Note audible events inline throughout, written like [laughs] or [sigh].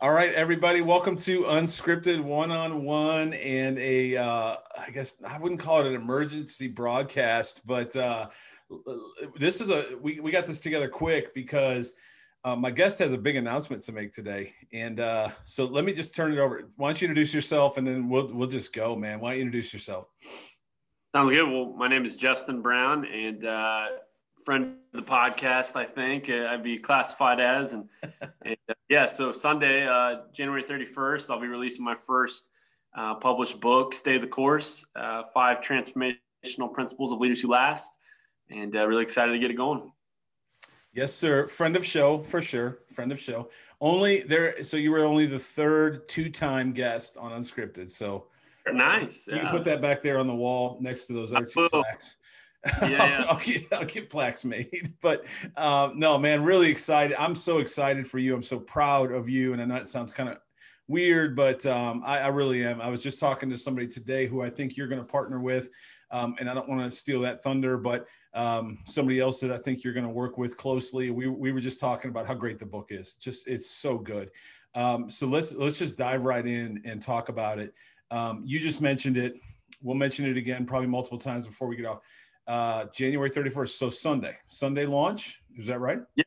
All right, everybody, welcome to Unscripted One on One and a, uh, I guess I wouldn't call it an emergency broadcast, but uh, this is a, we, we got this together quick because uh, my guest has a big announcement to make today. And uh, so let me just turn it over. Why don't you introduce yourself and then we'll, we'll just go, man. Why don't you introduce yourself? Sounds good. Well, my name is Justin Brown and, uh, friend of the podcast, I think uh, I'd be classified as. And, [laughs] and uh, yeah, so Sunday, uh, January 31st, I'll be releasing my first uh, published book, Stay the Course uh, Five Transformational Principles of Leaders Who Last. And uh, really excited to get it going. Yes, sir. Friend of show for sure. Friend of show. Only there. So you were only the third two-time guest on Unscripted. So nice. You yeah. can put that back there on the wall next to those other two plaques yeah, I'll, get, I'll get plaques made. [laughs] But uh, no, man, really excited. I'm so excited for you. I'm so proud of you. And I know it sounds kind of weird, but um, I, I, really am. I was just talking to somebody today who I think you're going to partner with. Um, and I don't want to steal that thunder, but um, somebody else that I think you're going to work with closely. We, we were just talking about how great the book is. Just it's so good. Um, so let's let's just dive right in and talk about it. Um, you just mentioned it. We'll mention it again probably multiple times before we get off uh, January 31st. So Sunday, Sunday launch. Is that right? Yeah.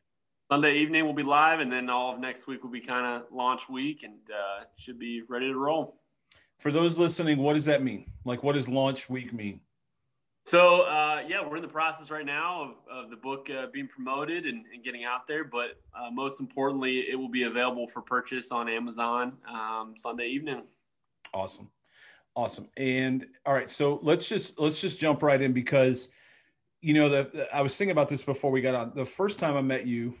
Sunday evening will be live, and then all of next week will be kind of launch week, and uh, should be ready to roll. For those listening, what does that mean? Like, what does launch week mean? So uh, yeah, we're in the process right now of, of the book uh, being promoted and, and, getting out there. But uh, most importantly, it will be available for purchase on Amazon um, Sunday evening. Awesome. Awesome. And all right, so let's just let's just jump right in because you know the I was thinking about this before we got on. The first time I met you,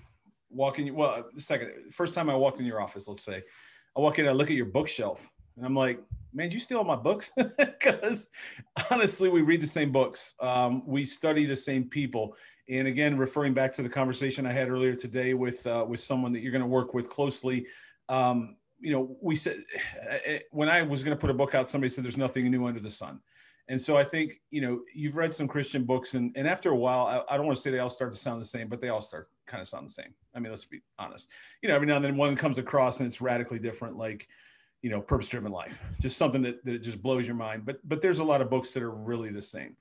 walking well, second first time I walked in your office, let's say, I walk in, I look at your bookshelf, and I'm like, man, you steal all my books? [laughs] Because honestly, we read the same books, um, we study the same people. And again, referring back to the conversation I had earlier today with uh, with someone that you're going to work with closely, um, you know, we said eh, eh, when I was going to put a book out, somebody said there's nothing new under the sun. And so I think, you know, you've read some Christian books and, and after a while, I, I don't want to say they all start to sound the same, but they all start kind of sound the same. I mean, let's be honest, you know, every now and then one comes across and it's radically different, like, you know, purpose driven life, just something that, that just blows your mind. But, but there's a lot of books that are really the same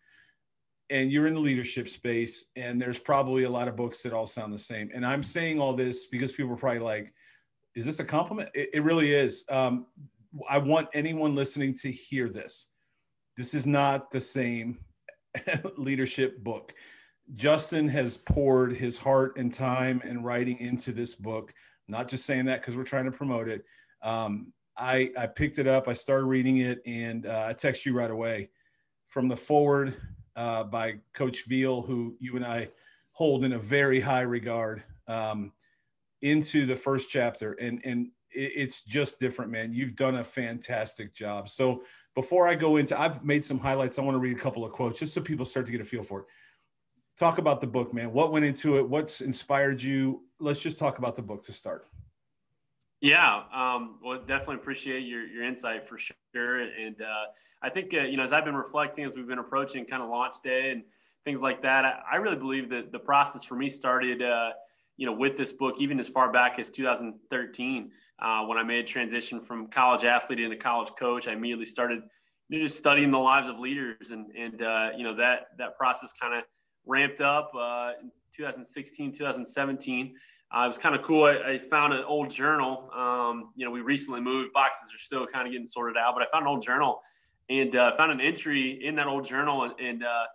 and you're in the leadership space and there's probably a lot of books that all sound the same. And I'm saying all this because people are probably like, is this a compliment? It, it really is. Um, I want anyone listening to hear this. This is not the same [laughs] leadership book. Justin has poured his heart and time and writing into this book. I'm not just saying that because we're trying to promote it. Um, I, I picked it up, I started reading it, and uh, I text you right away from the forward uh, by Coach Veal, who you and I hold in a very high regard. Um, into the first chapter and and it's just different man. You've done a fantastic job. So before i go into i've made some highlights. I want to read a couple of quotes just so people start to get a feel for it. Talk about the book man. What went into it? What's inspired you? Let's just talk about the book to start. Yeah um, well definitely appreciate your, your insight for sure. And uh, i think uh, you know as i've been reflecting as we've been approaching kind of launch day and things like that i, I really believe that the process for me started uh, you know, with this book, even as far back as 2013, uh, when I made a transition from college athlete into college coach, I immediately started you know, just studying the lives of leaders, and and uh, you know that that process kind of ramped up uh, in 2016, 2017. Uh, it was kind of cool. I, I, found an old journal. Um, you know, we recently moved. Boxes are still kind of getting sorted out, but I found an old journal and uh, found an entry in that old journal in, in uh,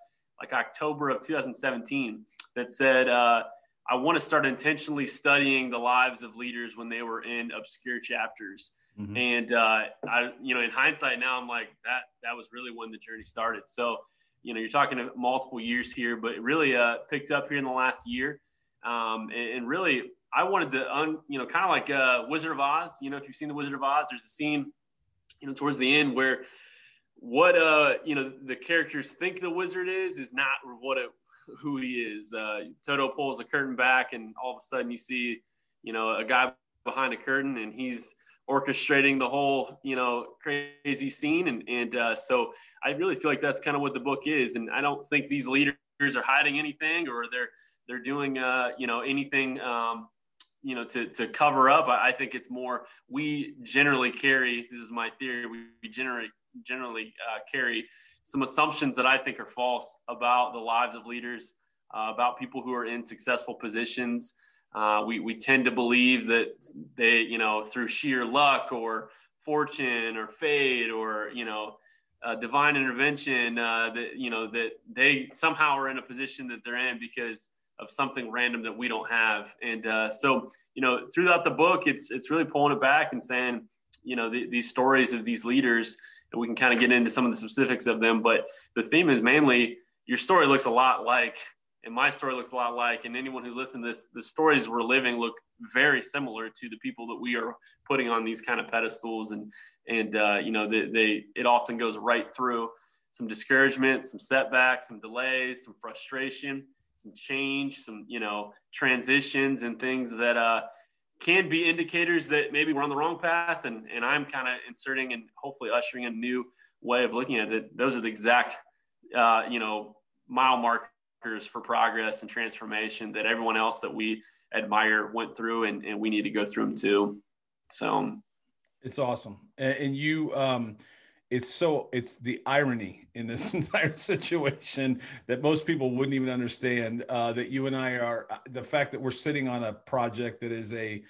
like October of 2017 that said uh, I want to start intentionally studying the lives of leaders when they were in obscure chapters. Mm-hmm. And uh, I, you know, in hindsight now, I'm like that. That was really when the journey started. So, you know, you're talking multiple years here, but it really uh, picked up here in the last year. Um, and, and, really, I wanted to, un, you know, kind of like uh, Wizard of Oz. You know, if you've seen the Wizard of Oz, there's a scene, you know, towards the end where what uh you know the characters think the wizard is is not what it who he is. Uh, Toto pulls the curtain back, and all of a sudden you see, you know, a guy behind a curtain, and he's orchestrating the whole, you know, crazy scene. And and uh, so I really feel like that's kind of what the book is. And I don't think these leaders are hiding anything, or they're they're doing, uh, you know, anything. Um, you know to to cover up. I, think it's more we generally carry. This is my theory. We, we generally generally uh, carry some assumptions that I think are false about the lives of leaders, uh, about people who are in successful positions. Uh, we, we tend to believe that they, you know, through sheer luck or fortune or fate or, you know, uh, divine intervention, uh, that, you know, that they somehow are in a position that they're in because of something random that we don't have. And uh, so, you know, throughout the book, it's, it's really pulling it back and saying, you know, the, these stories of these leaders, and we can kind of get into some of the specifics of them. But the theme is mainly your story looks a lot like, and my story looks a lot like, and anyone who's listening to this, the stories we're living look very similar to the people that we are putting on these kind of pedestals. And, and uh, you know, they, they, it often goes right through some discouragement, some setbacks, some delays, some frustration, some change, some, you know, transitions and things that, uh, can be indicators that maybe we're on the wrong path. And, and I'm kind of inserting and hopefully ushering a new way of looking at it. Those are the exact, uh, you know, mile markers for progress and transformation that everyone else that we admire went through and, and we need to go through them too. So it's awesome. And, and you, um, it's so it's the irony in this [laughs] entire situation that most people wouldn't even understand uh, that you and i are uh, the fact that we're sitting on a project that is a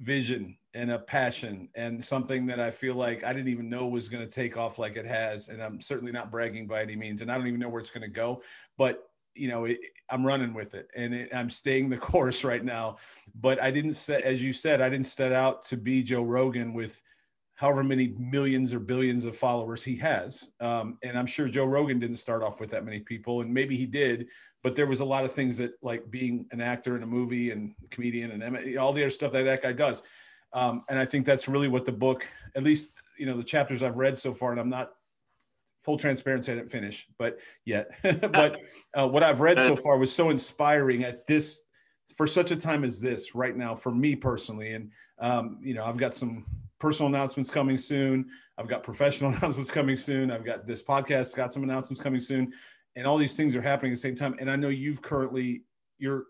vision and a passion and something that i feel like i didn't even know was going to take off like it has and i'm certainly not bragging by any means and i don't even know where it's going to go but you know it, i'm running with it and it, i'm staying the [laughs] course right now. But i didn't set as you said i didn't set out to be joe rogan with however many millions or billions of followers he has. Um, and I'm sure Joe Rogan didn't start off with that many people, and maybe he did, but there was a lot of things that, like being an actor in a movie and comedian and all the other stuff that that guy does. Um, and I think that's really what the book, at least you know, the chapters I've read so far, and I'm not full transparency, I didn't finish, but yet, [laughs] but uh, what I've read so [laughs] far was so inspiring at this for such a time as this right now for me personally. And um, you know, I've got some personal announcements coming soon. I've got professional [laughs] announcements coming soon. I've got this podcast, got some announcements coming soon. And all these things are happening at the same time. And I know you've currently, you're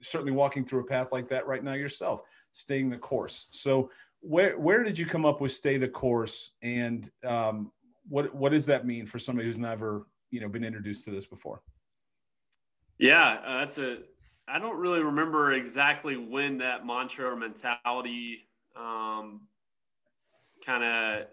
certainly walking through a path like that right now yourself, staying the course. So where, where did you come up with stay the course? And um, what, what does that mean for somebody who's never, you know, been introduced to this before? Yeah, uh, that's a, I don't really remember exactly when that mantra or mentality um, kind of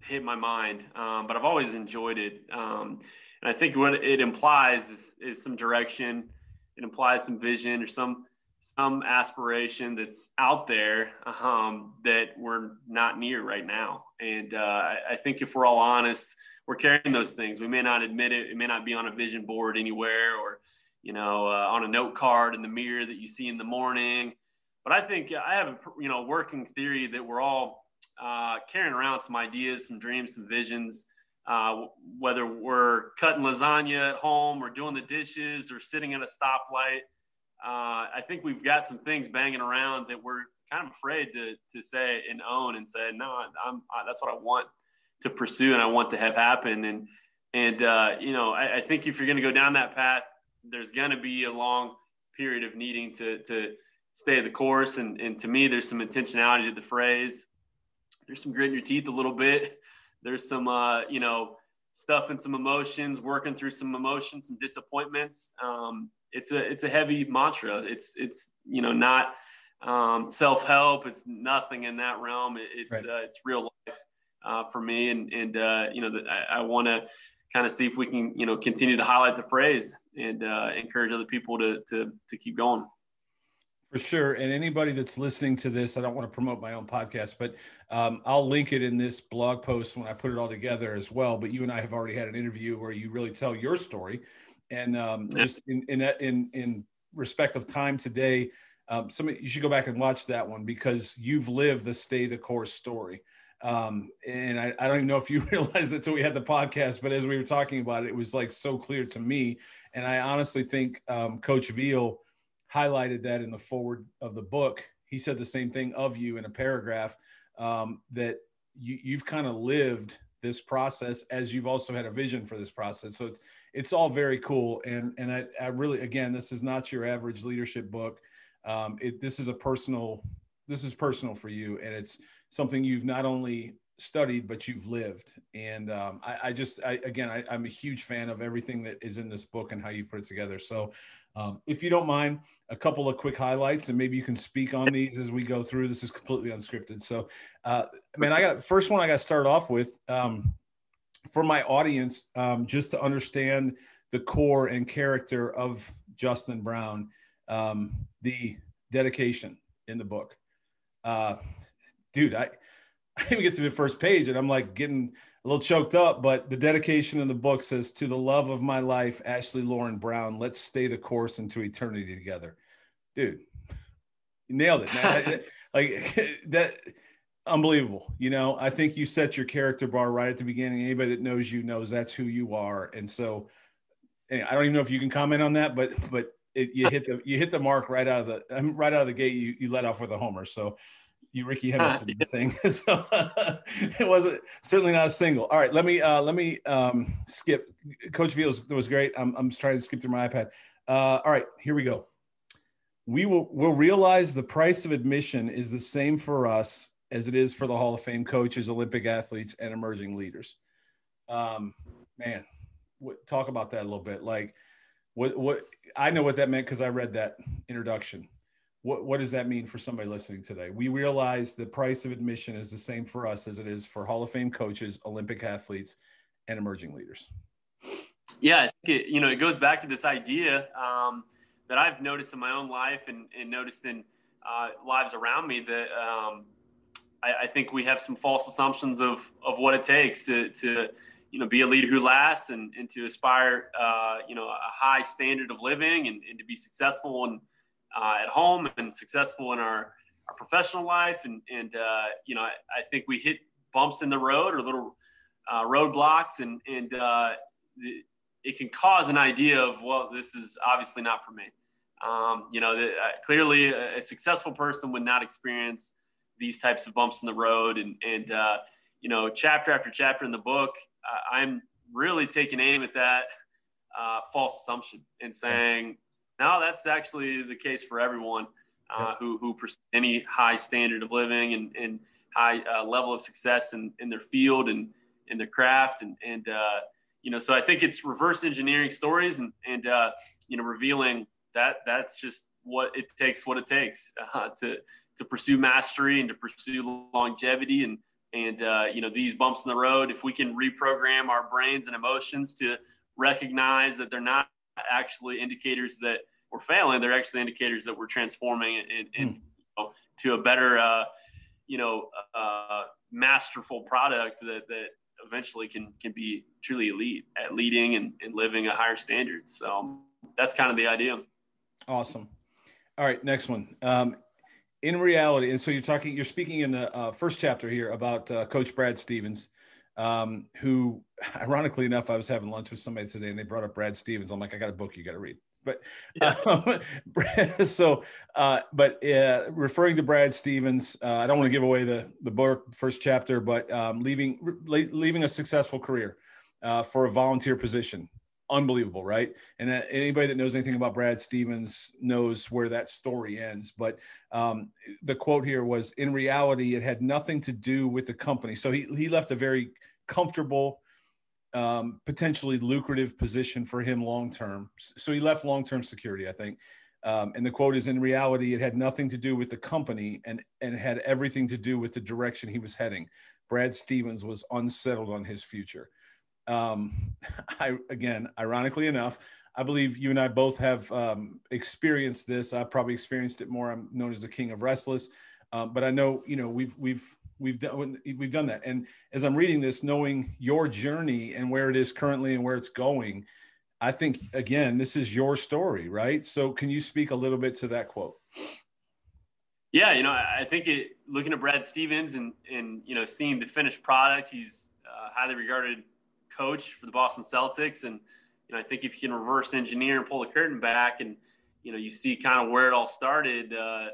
hit my mind, um, but I've always enjoyed it. Um, and I think what it implies is, is some direction. It implies some vision or some some aspiration that's out there um, that we're not near right now. And uh, I, I, think if we're all honest, we're carrying those things. We may not admit it. It may not be on a vision board anywhere, or you know, uh, on a note card in the mirror that you see in the morning. But I think I have a you know working theory that we're all uh, carrying around some ideas, some dreams, some visions. Uh, whether we're cutting lasagna at home or doing the dishes or sitting at a stoplight, uh, I think we've got some things banging around that we're kind of afraid to, to say and own and say, no, I'm, I, that's what I want to pursue and I want to have happen. And, and uh, you know, I, I think if you're going to go down that path, there's going to be a long period of needing to, to stay the course. And, and to me, there's some intentionality to the phrase there's some grit in your teeth a little bit. There's some, uh, you know, stuff and some emotions, working through some emotions, some disappointments. Um, it's a it's a heavy mantra. It's it's you know not um, self help. It's nothing in that realm. It, it's right. uh, it's real life uh, for me, and and uh, you know that I, I want to kind of see if we can you know continue to highlight the phrase and uh, encourage other people to to to keep going. For sure. And anybody that's listening to this, I don't want to promote my own podcast, but um, I'll link it in this blog post when I put it all together as well. But you and I have already had an interview where you really tell your story. And um, just in, in, in, in respect of time today, um, somebody, you should go back and watch that one because you've lived the stay the course story. Um, and I, I, don't even know if you [laughs] realized it until we had the podcast, but as we were talking about it, it was like so clear to me. And I honestly think um, Coach Veal highlighted that in the forward of the book. He said the same thing of you in a paragraph um, that you, you've kind of lived this process as you've also had a vision for this process. So it's it's all very cool. And and I, I really again, this is not your average leadership book. um, it, this is a personal this is personal for you and it's something you've not only studied but you've lived and um, I, I, just I, again I, am a huge fan of everything that is in this book and how you put it together so um, if you don't mind a couple of quick highlights and maybe you can speak on these as we go through. This is completely unscripted. So uh, man i got first one i got to start off with um, for my audience um, just to understand the core and character of justin brown um, the dedication in the book. Uh, dude, I, [laughs] I even get to the first page and I'm like getting a little choked up, but the dedication in the book says, To the love of my life, Ashley Lauren Brown, let's stay the course into eternity together. Dude, you nailed it. Man. [laughs] like [laughs] that, unbelievable. You know, I think you set your character bar right at the beginning. Anybody that knows you knows that's who you are. And so, anyway, I don't even know if you can comment on that, but, but it, you hit the you hit the mark right out of the right out of the gate. You you let off with a homer. So you Rickey Henderson uh, yeah. thing. [laughs] so [laughs] it wasn't certainly not a single. All right, let me uh, let me um, skip. Coach Veals was great. I'm I'm trying to skip through my iPad. Uh, all right, here we go. We will will realize the price of admission is the same for us as it is for the Hall of Fame coaches, Olympic athletes, and emerging leaders. Um, man, what, talk about that a little bit. Like, what what I know what that meant because I read that introduction. What, what does that mean for somebody listening today? We realize the price of admission is the same for us as it is for Hall of Fame coaches, Olympic athletes, and emerging leaders. Yeah, it, you know, it goes back to this idea um, that I've noticed in my own life and, and noticed in uh, lives around me that um, I, I, think we have some false assumptions of of what it takes to to you know, be a leader who lasts and, and to aspire, uh, you know, a high standard of living and, and to be successful and uh, at home and successful in our, our professional life. And, and uh, you know, I, I, think we hit bumps in the road or little uh, roadblocks and, and uh, the, it can cause an idea of, well, this is obviously not for me. Um, you know, the, uh, clearly a, a, successful person would not experience these types of bumps in the road and, and you know, chapter after chapter in the book, uh, I'm really taking aim at that uh, false assumption and saying, no, that's actually the case for everyone uh, who, who any high standard of living and, and high uh, level of success in, in their field and in their craft. And, and uh, you know, so I think it's reverse engineering stories and, and uh, you know, revealing that that's just what it takes, what it takes [laughs] to, to pursue mastery and to pursue longevity and, and uh, you know these bumps in the road if we can reprogram our brains and emotions to recognize that they're not actually indicators that we're failing they're actually indicators that we're transforming and, and mm. you know, to a better uh, you know uh, masterful product that that eventually can can be truly elite at leading and, and living a higher standard. So that's kind of the idea. Awesome. All right next one. Um, in reality, and so you're talking, you're speaking in the uh, first chapter here about uh, Coach Brad Stevens, um, who, [laughs] ironically enough, I was having lunch with somebody today, and they brought up Brad Stevens. I'm like, I got a book you got to read. But yeah. [laughs] um, [laughs] so, uh, but uh, referring to Brad Stevens, uh, I don't want to give away the the book first chapter, but um, leaving leaving a successful career uh, for a volunteer position unbelievable, right? And uh, anybody that knows anything about Brad Stevens knows where that story ends. But um, the quote here was, "In reality, it had nothing to do with the company." So he he left a very comfortable, um, potentially lucrative position for him long term. So he left long term security, I think. Um, and the quote is, "In reality, it had nothing to do with the company, and and had everything to do with the direction he was heading." Brad Stevens was unsettled on his future um, [laughs] I again, ironically enough, I believe you and I both have um, experienced this. I've probably experienced it more. I'm known as the king of restless, um, but I know you know we've we've we've done we've done that. And as I'm reading this, knowing your journey and where it is currently and where it's going, I think again this is your story, right? So can you speak a little bit to that quote? Yeah, you know, I think it, looking at Brad Stevens and and you know seeing the finished product, he's uh, highly regarded coach for the Boston Celtics. And, you know, I think if you can reverse engineer and pull the curtain back and, you know, you see kind of where it all started, uh,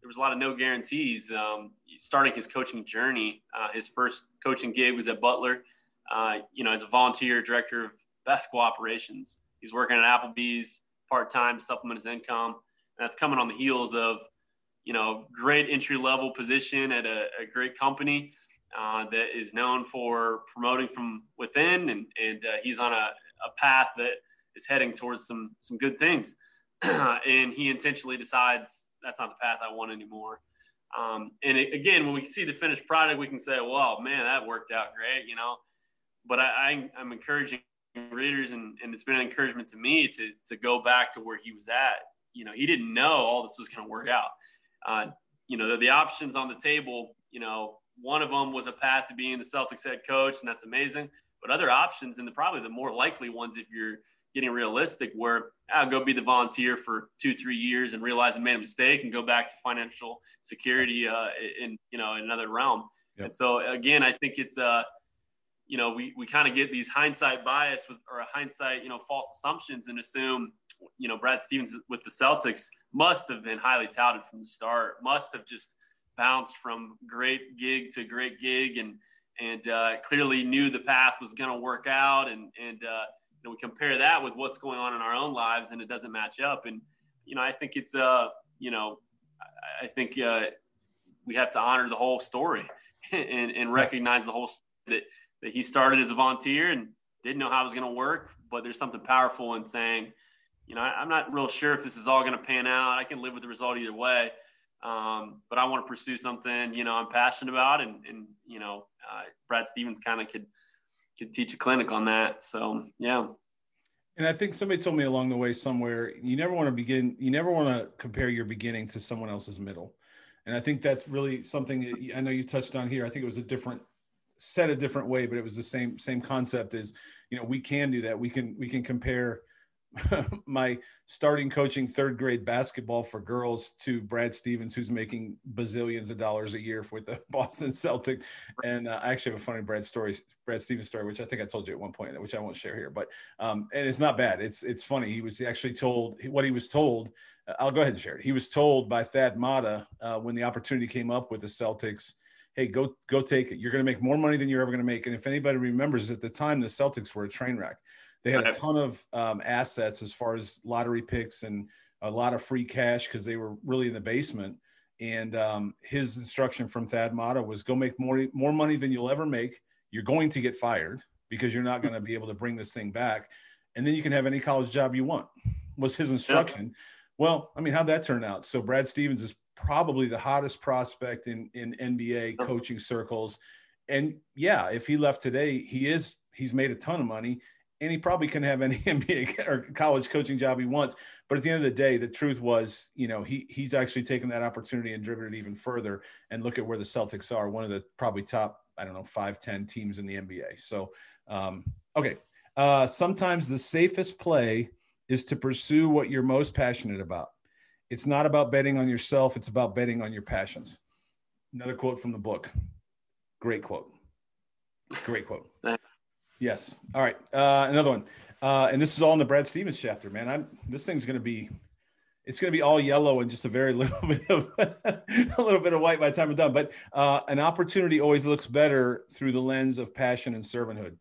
there was a lot of no guarantees. Um, starting his coaching journey, uh, his first coaching gig was at Butler, uh, you know, as a volunteer director of basketball operations. He's working at Applebee's part time to supplement his income. And that's coming on the heels of, you know, great entry level position at a, a great company uh, that is known for promoting from within, and and uh, he's on a, a path that is heading towards some some good things. [clears throat] and he intentionally decides that's not the path I want anymore. Um, and it, again, when we see the finished product, we can say, "Well, man, that worked out great," you know. But I, I, am encouraging readers, and, and it's been an encouragement to me to to go back to where he was at. You know, he didn't know all this was going to work out. Uh, you know, the, the options on the table. You know, one of them was a path to being the Celtics head coach, and that's amazing. But other options, and the, probably the more likely ones, if you're getting realistic, where I'll go be the volunteer for two, three years and realize I made a mistake and go back to financial security uh, in you know in another realm. Yep. And so again, I think it's uh, you know we we kind of get these hindsight bias with or a hindsight you know false assumptions and assume you know Brad Stevens with the Celtics must have been highly touted from the start, must have just bounced from great gig to great gig and and uh, clearly knew the path was going to work out and and uh, know, we compare that with what's going on in our own lives and it doesn't match up. And you know I think it's uh you know I think uh, we have to honor the whole story [laughs] and, and recognize the whole that that he started as a volunteer and didn't know how it was going to work but there's something powerful in saying you know I, I'm not real sure if this is all going to pan out. I can live with the result either way. Um, but I want to pursue something, you know, I'm passionate about and, and you know, uh, Brad Stevens kind of could, could teach a clinic on that. So, yeah. And I think somebody told me along the way somewhere, you never want to begin, you never want to compare your beginning to someone else's middle. And I think that's really something that I know you touched on here. I think it was a different set a different way, but it was the same, same concept is, you know, we can do that. We can, we can compare [laughs] my starting coaching third grade basketball for girls to Brad Stevens, who's making bazillions of dollars a year with the [laughs] Boston Celtics. And uh, I actually have a funny Brad story, Brad Stevens story, which I think I told you at one point, which I won't share here. But um, and it's not bad. It's it's funny. He was actually told what he was told. Uh, I'll go ahead and share it. He was told by Thad Matta uh, when the opportunity came up with the Celtics. Hey, go go take it. You're going to make more money than you're ever going to make. And if anybody remembers, at the time the Celtics were a train wreck they had a ton of um, assets as far as lottery picks and a lot of free cash because they were really in the basement. And um, his instruction from Thad Matta was go make more more money than you'll ever make. You're going to get fired because you're not going to be able to bring this thing back, and then you can have any college job you want. Was his instruction? Yeah. Well, I mean, how'd that turn out? So Brad Stevens is probably the hottest prospect in in NBA coaching circles, and yeah, if he left today, he is he's made a ton of money and he probably can have any [laughs] NBA or college coaching job he wants. But at the end of the day, the truth was, you know, he he's actually taken that opportunity and driven it even further. And look at where the Celtics are, one of the probably top, I don't know, five, 10 teams in the NBA. So, um, okay. Uh, sometimes the safest play is to pursue what you're most passionate about. It's not about betting on yourself, it's about betting on your passions. Another quote from the book. Great quote. Great quote. Yes. All right. Uh, another one. Uh, and this is all in the Brad Stevens chapter, man. I'm this thing's going to be, it's going to be all yellow and just a very [laughs] little bit of a little bit of white by the time I'm done. But uh, an opportunity always looks better through the lens of passion and servanthood.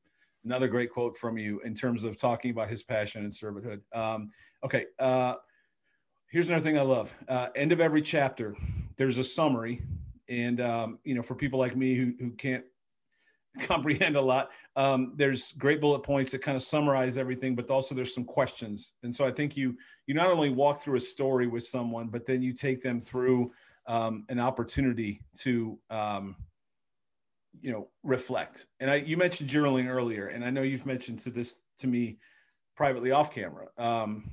Another great quote from you in terms of talking about his passion and servanthood. Um, okay. Uh, here's another thing I love. Uh, end of every chapter, there's a summary, and um, you know, for people like me who who can't [laughs] comprehend a lot. Um, there's great bullet points that kind of summarize everything, but also there's some questions. And so I think you you not only walk through a story with someone, but then you take them through um, an opportunity to um, you know reflect. And I you mentioned journaling earlier, and I know you've mentioned to this to me privately off camera. Um,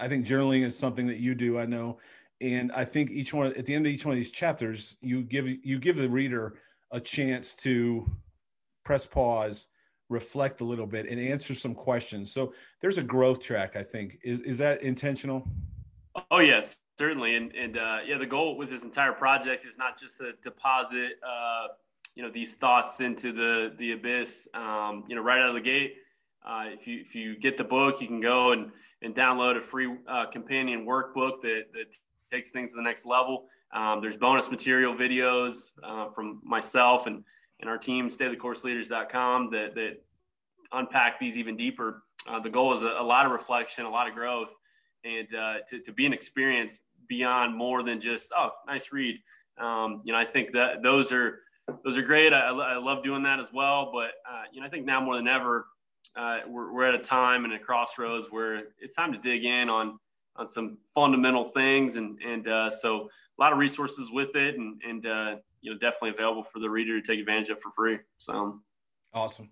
I think journaling is something that you do. I know, and I think each one at the end of each one of these chapters, you give you give the reader a chance to press pause, reflect a little bit, and answer some questions. So there's a growth track. I think is is that intentional? Oh yes, certainly. And and uh, yeah, the goal with this entire project is not just to deposit uh, you know these thoughts into the the abyss. Um, you know, right out of the gate. Uh, if you if you get the book, you can go and and download a free uh, companion workbook that that takes things to the next level. Um, there's bonus material videos uh, from myself and and our team, staythecourseleaders.com, that, that unpack these even deeper. Uh, the goal is a, a, lot of reflection, a lot of growth, and uh, to, to be an experience beyond more than just oh nice read. Um, you know I think that those are those are great. I, I love doing that as well. But uh, you know I think now more than ever uh, we're, we're at a time and a crossroads where it's time to dig in on on some fundamental things and and uh, so a lot of resources with it and and uh, you know definitely available for the reader to take advantage of for free. So awesome.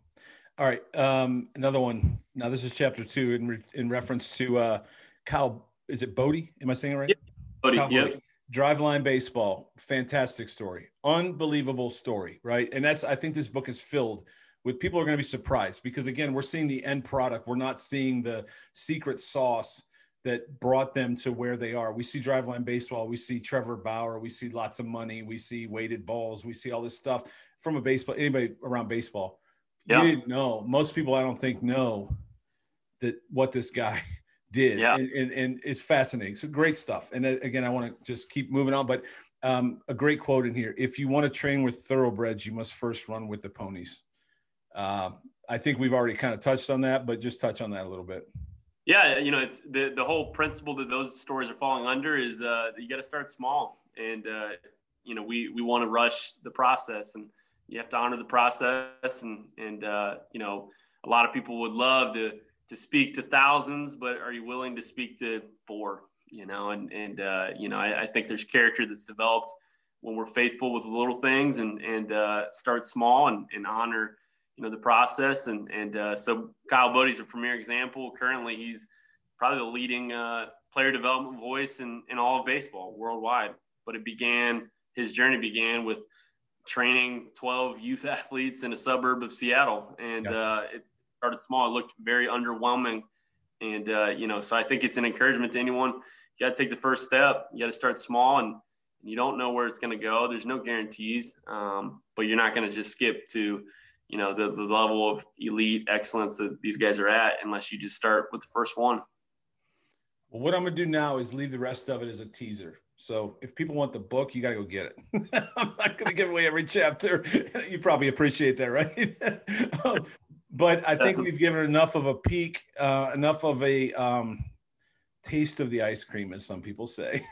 All right, um, another one. Now this is chapter two in re- in reference to uh, Kyle. Is it Boddy? Am I saying it right? Yep. Boddy. Yeah. Driveline baseball, fantastic story, unbelievable story, right? And that's I think this book is filled with people are going to be surprised because again, we're seeing the end product. We're not seeing the secret sauce that brought them to where they are. We see driveline baseball, we see Trevor Bauer, we see lots of money, we see weighted balls, we see all this stuff from a baseball anybody around baseball. Yeah. You didn't know. Most people I don't think know that what this guy [laughs] did. Yeah. And, and, and it's fascinating. So great stuff. And uh, again, I want to just keep moving on, but um, a great quote in here. If you want to train with thoroughbreds, you must first run with the ponies. Uh, I think we've already kind of touched on that, but just touch on that a little bit. Yeah, you know, it's the the whole principle that those stories are falling under is uh, you got to start small, and uh, you know, we we want to rush the process, and you have to honor the process, and and uh, you know, a lot of people would love to to speak to thousands, but are you willing to speak to four? You know, and and uh, you know, I, I think there's character that's developed when we're faithful with little things and and uh, start small and, and honor you know the process and and uh, so Kyle Boddy's a premier example. Currently, he's probably the leading uh, player development voice in in all of baseball worldwide. But it began his journey began with training 12 youth [laughs] athletes in a suburb of Seattle, and yeah. uh, it started small. It looked very underwhelming, and uh, you know so I think it's an encouragement to anyone. You got to take the first step. You got to start small and you don't know where it's going to go. There's no guarantees, um, but you're not going to just skip to you know the, the level of elite excellence that these guys are at unless you just start with the first one. Well what i'm to do now is leave the rest of it as a teaser. So if people want the book you got to go get it. [laughs] I'm not to give away every chapter. [laughs] You probably appreciate that right? [laughs] Um, but i think we've given enough of a peek uh, enough of a um, taste of the ice cream as some people say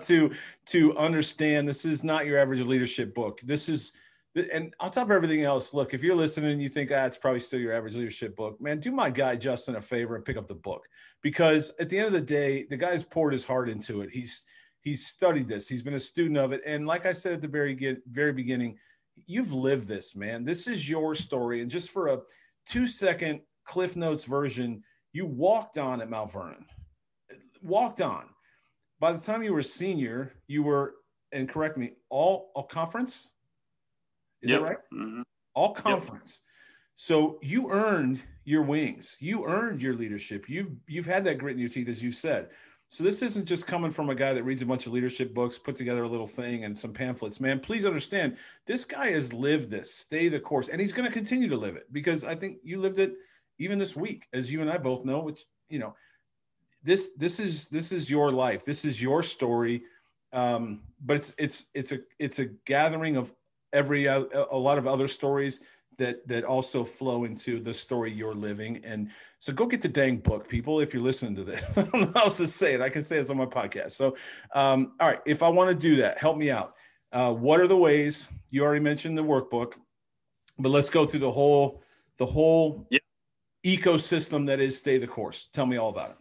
to to understand this is not your average leadership book. This is and on top of everything else, look, if you're listening and you think, ah, it's probably still your average leadership book, man, do my guy Justin a favor and pick up the book. Because at the end of the day, the guy's poured his heart into it. He's he's studied this, he's been a student of it. And like I said at the very very beginning, you've lived this, man. This is your story. And just for a two second Cliff Notes version, you walked on at Mount Vernon. Walked on. By the time you were a senior, you were, and correct me, all a conference is yep. that right? Mm-hmm. All conference. Yep. So you earned your wings. You earned your leadership. You've you've had that grit in your teeth, as you said. So this isn't just coming from a guy that reads a bunch of leadership books, put together a little thing and some pamphlets. Man, please understand, this guy has lived this. Stay the course, and he's going to continue to live it because I think you lived it even this week, as you and I both know. Which you know, this this is this is your life. This is your story. Um, but it's it's it's a it's a gathering of every uh, a lot of other stories that that also flow into the story you're living. And so go get the dang book, people. If you're listening to this, [laughs] I don't know how else to say it. I can say it's on my podcast. So, um, all right, if I want to do that, help me out. Uh, what are the ways? You already mentioned the workbook, but let's go through the whole the whole yep. ecosystem that is stay the course. Tell me all about it.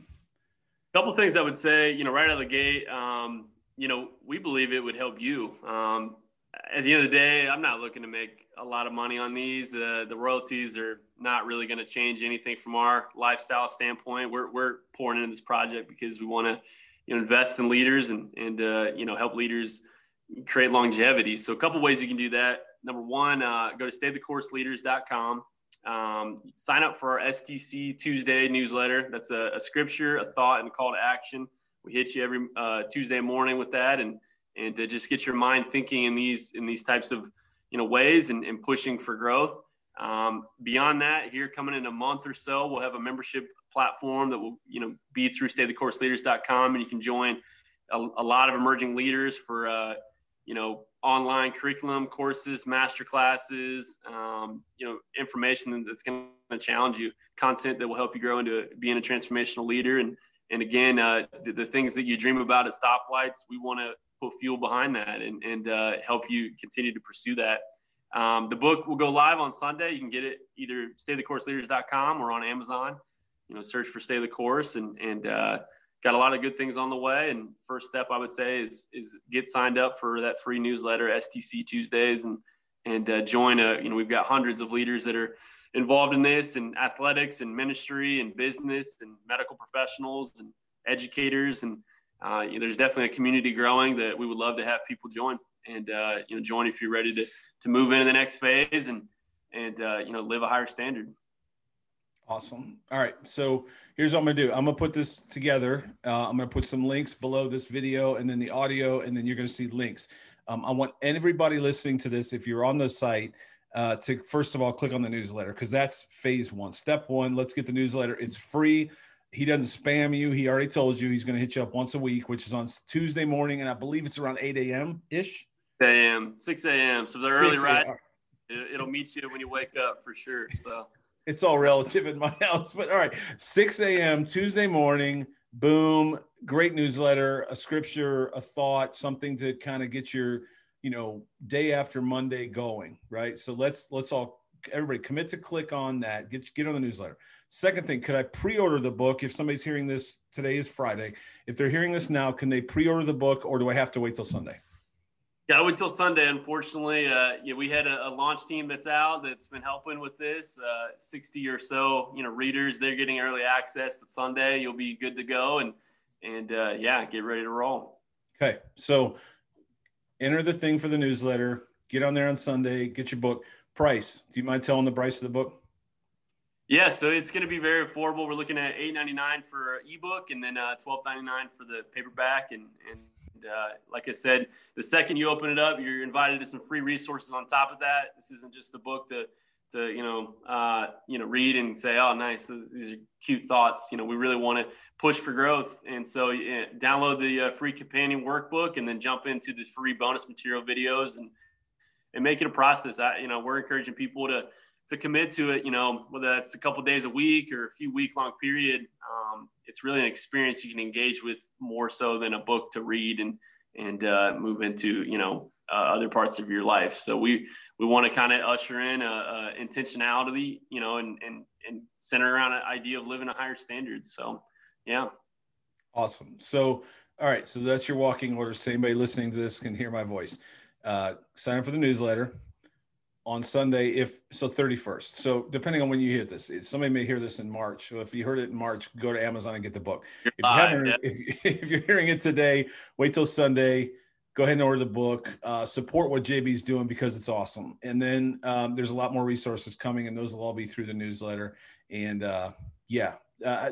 A couple things I would say, you know, right out of the gate, um, you know, we believe it would help you. Um, at the end of the day, I'm not looking to make a lot of money on these. Uh, the royalties are not really going to change anything from our lifestyle standpoint. We're, we're pouring into this project because we want to you know, invest in leaders and, and uh, you know, help leaders create longevity. So a couple ways you can do that. Number one, uh, go to staytheCourseLeaders.com. Um, sign up for our STC Tuesday newsletter. That's a, a, scripture, a thought, and a call to action. We hit you every uh, Tuesday morning with that, and and to just get your mind thinking in these in these types of you know ways and, and pushing for growth. Um, beyond that, here coming in a month or so, we'll have a membership platform that will you know be through staythecourseleaders.com, and you can join a, a lot of emerging leaders for uh, you know online curriculum courses, master classes, um, you know information that's going to challenge you, content that will help you grow into being a transformational leader and and again, uh, the, the, things that you dream about at stoplights, we want to put fuel behind that and, and uh, help you continue to pursue that. Um, the book will go live on Sunday. You can get it either staythecourseleaders.com or on Amazon. You know, search for Stay the Course and and uh, got a lot of good things on the way. And first step I would say is is get signed up for that free newsletter, STC Tuesdays, and and uh, join a. You know, we've got hundreds of leaders that are involved in this, and athletics, and ministry, and business, and medical professionals, and educators, and uh, there's definitely a community growing that we would love to have people join and uh, you know join if you're ready to to move into the next phase and and uh, you know live a higher standard. Awesome. All right. So here's what I'm going to do. I'm going to put this together. Uh, I'm going to put some links below this video and then the audio, and then you're going to see links. Um, I want everybody listening to this, if you're on the site, uh, to first of all click on the newsletter because that's phase one. Step one, let's get the newsletter. It's free. He doesn't spam you. He already told you he's going to hit you up once a week, which is on Tuesday morning, and I believe it's around 8 a.m. ish. a.m. 6 a.m. So the early ride, it'll meet you when you wake up for sure. So it's all relative in my [laughs] house, but all right, 6 a.m. Tuesday morning. Boom! Great newsletter, a scripture, a thought, something to kind of get your, you know, day after Monday going. Right. So let's let's all everybody commit to click on that. Get get on the newsletter. Second thing, could I pre-order the book if somebody's hearing this today is Friday? If they're hearing this now, can they pre-order the book or do I have to wait till Sunday? Yeah, wait till Sunday. Unfortunately, uh, yeah, we had a, a, launch team that's out that's been helping with this. Uh, Sixty or so, you know, readers they're getting early access, but Sunday you'll be good to go and and uh, yeah, get ready to roll. Okay, so enter the thing for the newsletter. Get on there on Sunday. Get your book. Price. Do you mind telling the price of the book? Yeah, so it's going to be very affordable. We're looking at eight ninety nine for ebook, and then uh, twelve ninety nine for the paperback. And and uh, like I said, the second you open it up, you're invited to some free resources on top of that. This isn't just a book to to you know uh, you know read and say, oh, nice, these are cute thoughts. You know, we really want to push for growth, and so yeah, download the uh, free companion workbook, and then jump into the free bonus material videos and and make it a process. I, you know, we're encouraging people to to commit to it, you know, whether that's a couple days a week or a few week long period, um, it's really an experience you can engage with more so than a book to read and and uh, move into, you know, uh, other parts of your life. So we we want to kind of usher in a, a, intentionality, you know, and and and center around an idea of living a higher standard. So, yeah. Awesome. So, all right. So that's your walking order. So anybody listening to this can hear my voice. Uh, sign up for the newsletter on Sunday, if so, 31st. So, depending on when you hear this, somebody may hear this in March. So, if you heard it in March, go to Amazon and get the book. If, you haven't, yeah. if, [laughs] if you're hearing it today, wait till Sunday. Go ahead and order the book. Uh, support what JB's doing because it's awesome. And then um, there's a lot more resources coming, and those will all be through the newsletter. And uh, yeah, uh,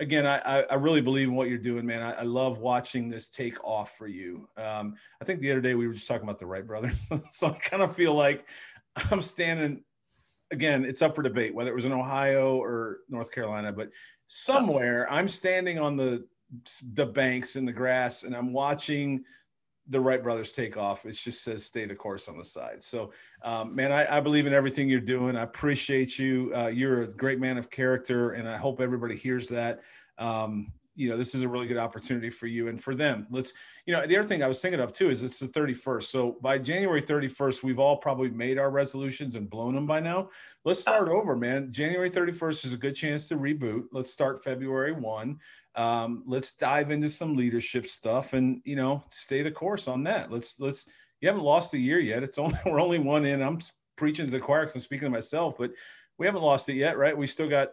again, I, I really believe in what you're doing, man. I, I love watching this take off for you. Um, I think the other day we were just talking about the Wright brothers, [laughs] so I kind of feel like I'm standing again, it's up for debate whether it was in Ohio or North Carolina, but somewhere I'm standing on the the banks in the grass and I'm watching the Wright brothers take off. It just says stay the course on the side. So, um, man, I, I, believe in everything you're doing. I appreciate you. Uh, you're a great man of character, and I hope everybody hears that. Um, you know, this is a really good opportunity for you and for them. Let's, you know, the other thing I was thinking of too is it's the 31st. So by January 31st, we've all probably made our resolutions and blown them by now. Let's start over, man. January 31st is a good chance to reboot. Let's start February 1. Um, let's dive into some leadership stuff and, you know, stay the course on that. Let's, let's, you haven't lost a year yet. It's only, [laughs] we're only one in. I'm preaching to the choir because I'm speaking to myself, but we haven't lost it yet, right? We still got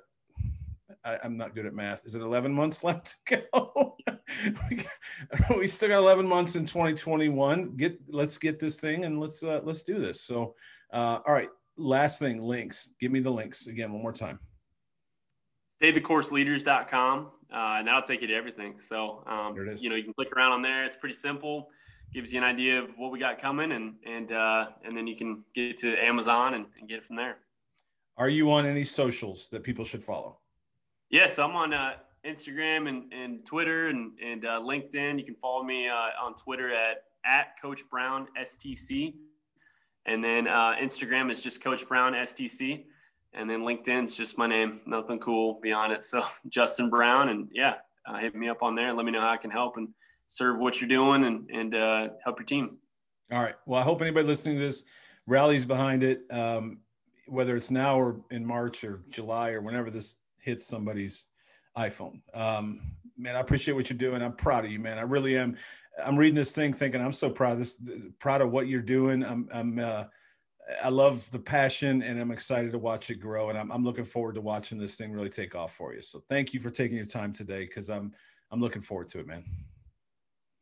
I, am not good at math. Is it 11 months [laughs] left to go? [laughs] we still got 11 months in 2021. Get let's get this thing and let's uh, let's do this. So, uh, all right. Last thing, links. Give me the links again one more time. StayTheCourseLeaders.com, uh, and that'll take you to everything. So, um, you know, you can click around on there. It's pretty simple. Gives you an idea of what we got coming, and and uh, and then you can get to Amazon and, and get it from there. Are you on any socials that people should follow? Yes, I'm on uh, Instagram and, and Twitter and, and uh, LinkedIn. You can follow me uh, on Twitter at, at Coach Brown STC. And then uh, Instagram is just Coach Brown STC. And then LinkedIn's just my name, nothing cool beyond it. So [laughs] Justin Brown. And yeah, uh, hit me up on there let me know how I can help and serve what you're doing and and uh, help your team. All right. Well, I hope anybody listening to this rallies behind it, um, whether it's now or in March or July or whenever this hits somebody's iPhone. Um, man, I appreciate what you're doing. I'm proud of you, man. I really am. I'm reading this thing thinking I'm so proud of this, proud of what you're doing. I'm, I'm, uh, I love the passion and I'm excited to watch it grow. And I'm, I'm looking forward to watching this thing really take off for you. So thank you for taking your time today. Cause I'm, I'm looking forward to it, man.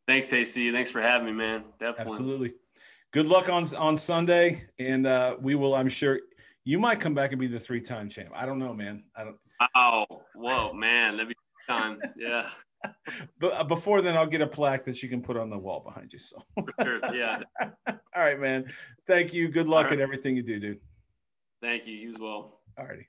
Thanks, AC. Thanks for having me, man. Definitely. Absolutely. Good luck on, on Sunday. And uh, we will, I'm sure you might come back and be the three-time champ. I don't know, man. I don't. Oh, whoa, man. That'd be time. Yeah. But uh, before then, I'll get a plaque that you can put on the wall behind you. So, sure. yeah. [laughs] All right, man. Thank you. Good luck right. at everything you do, dude. Thank you. You as well. All righty.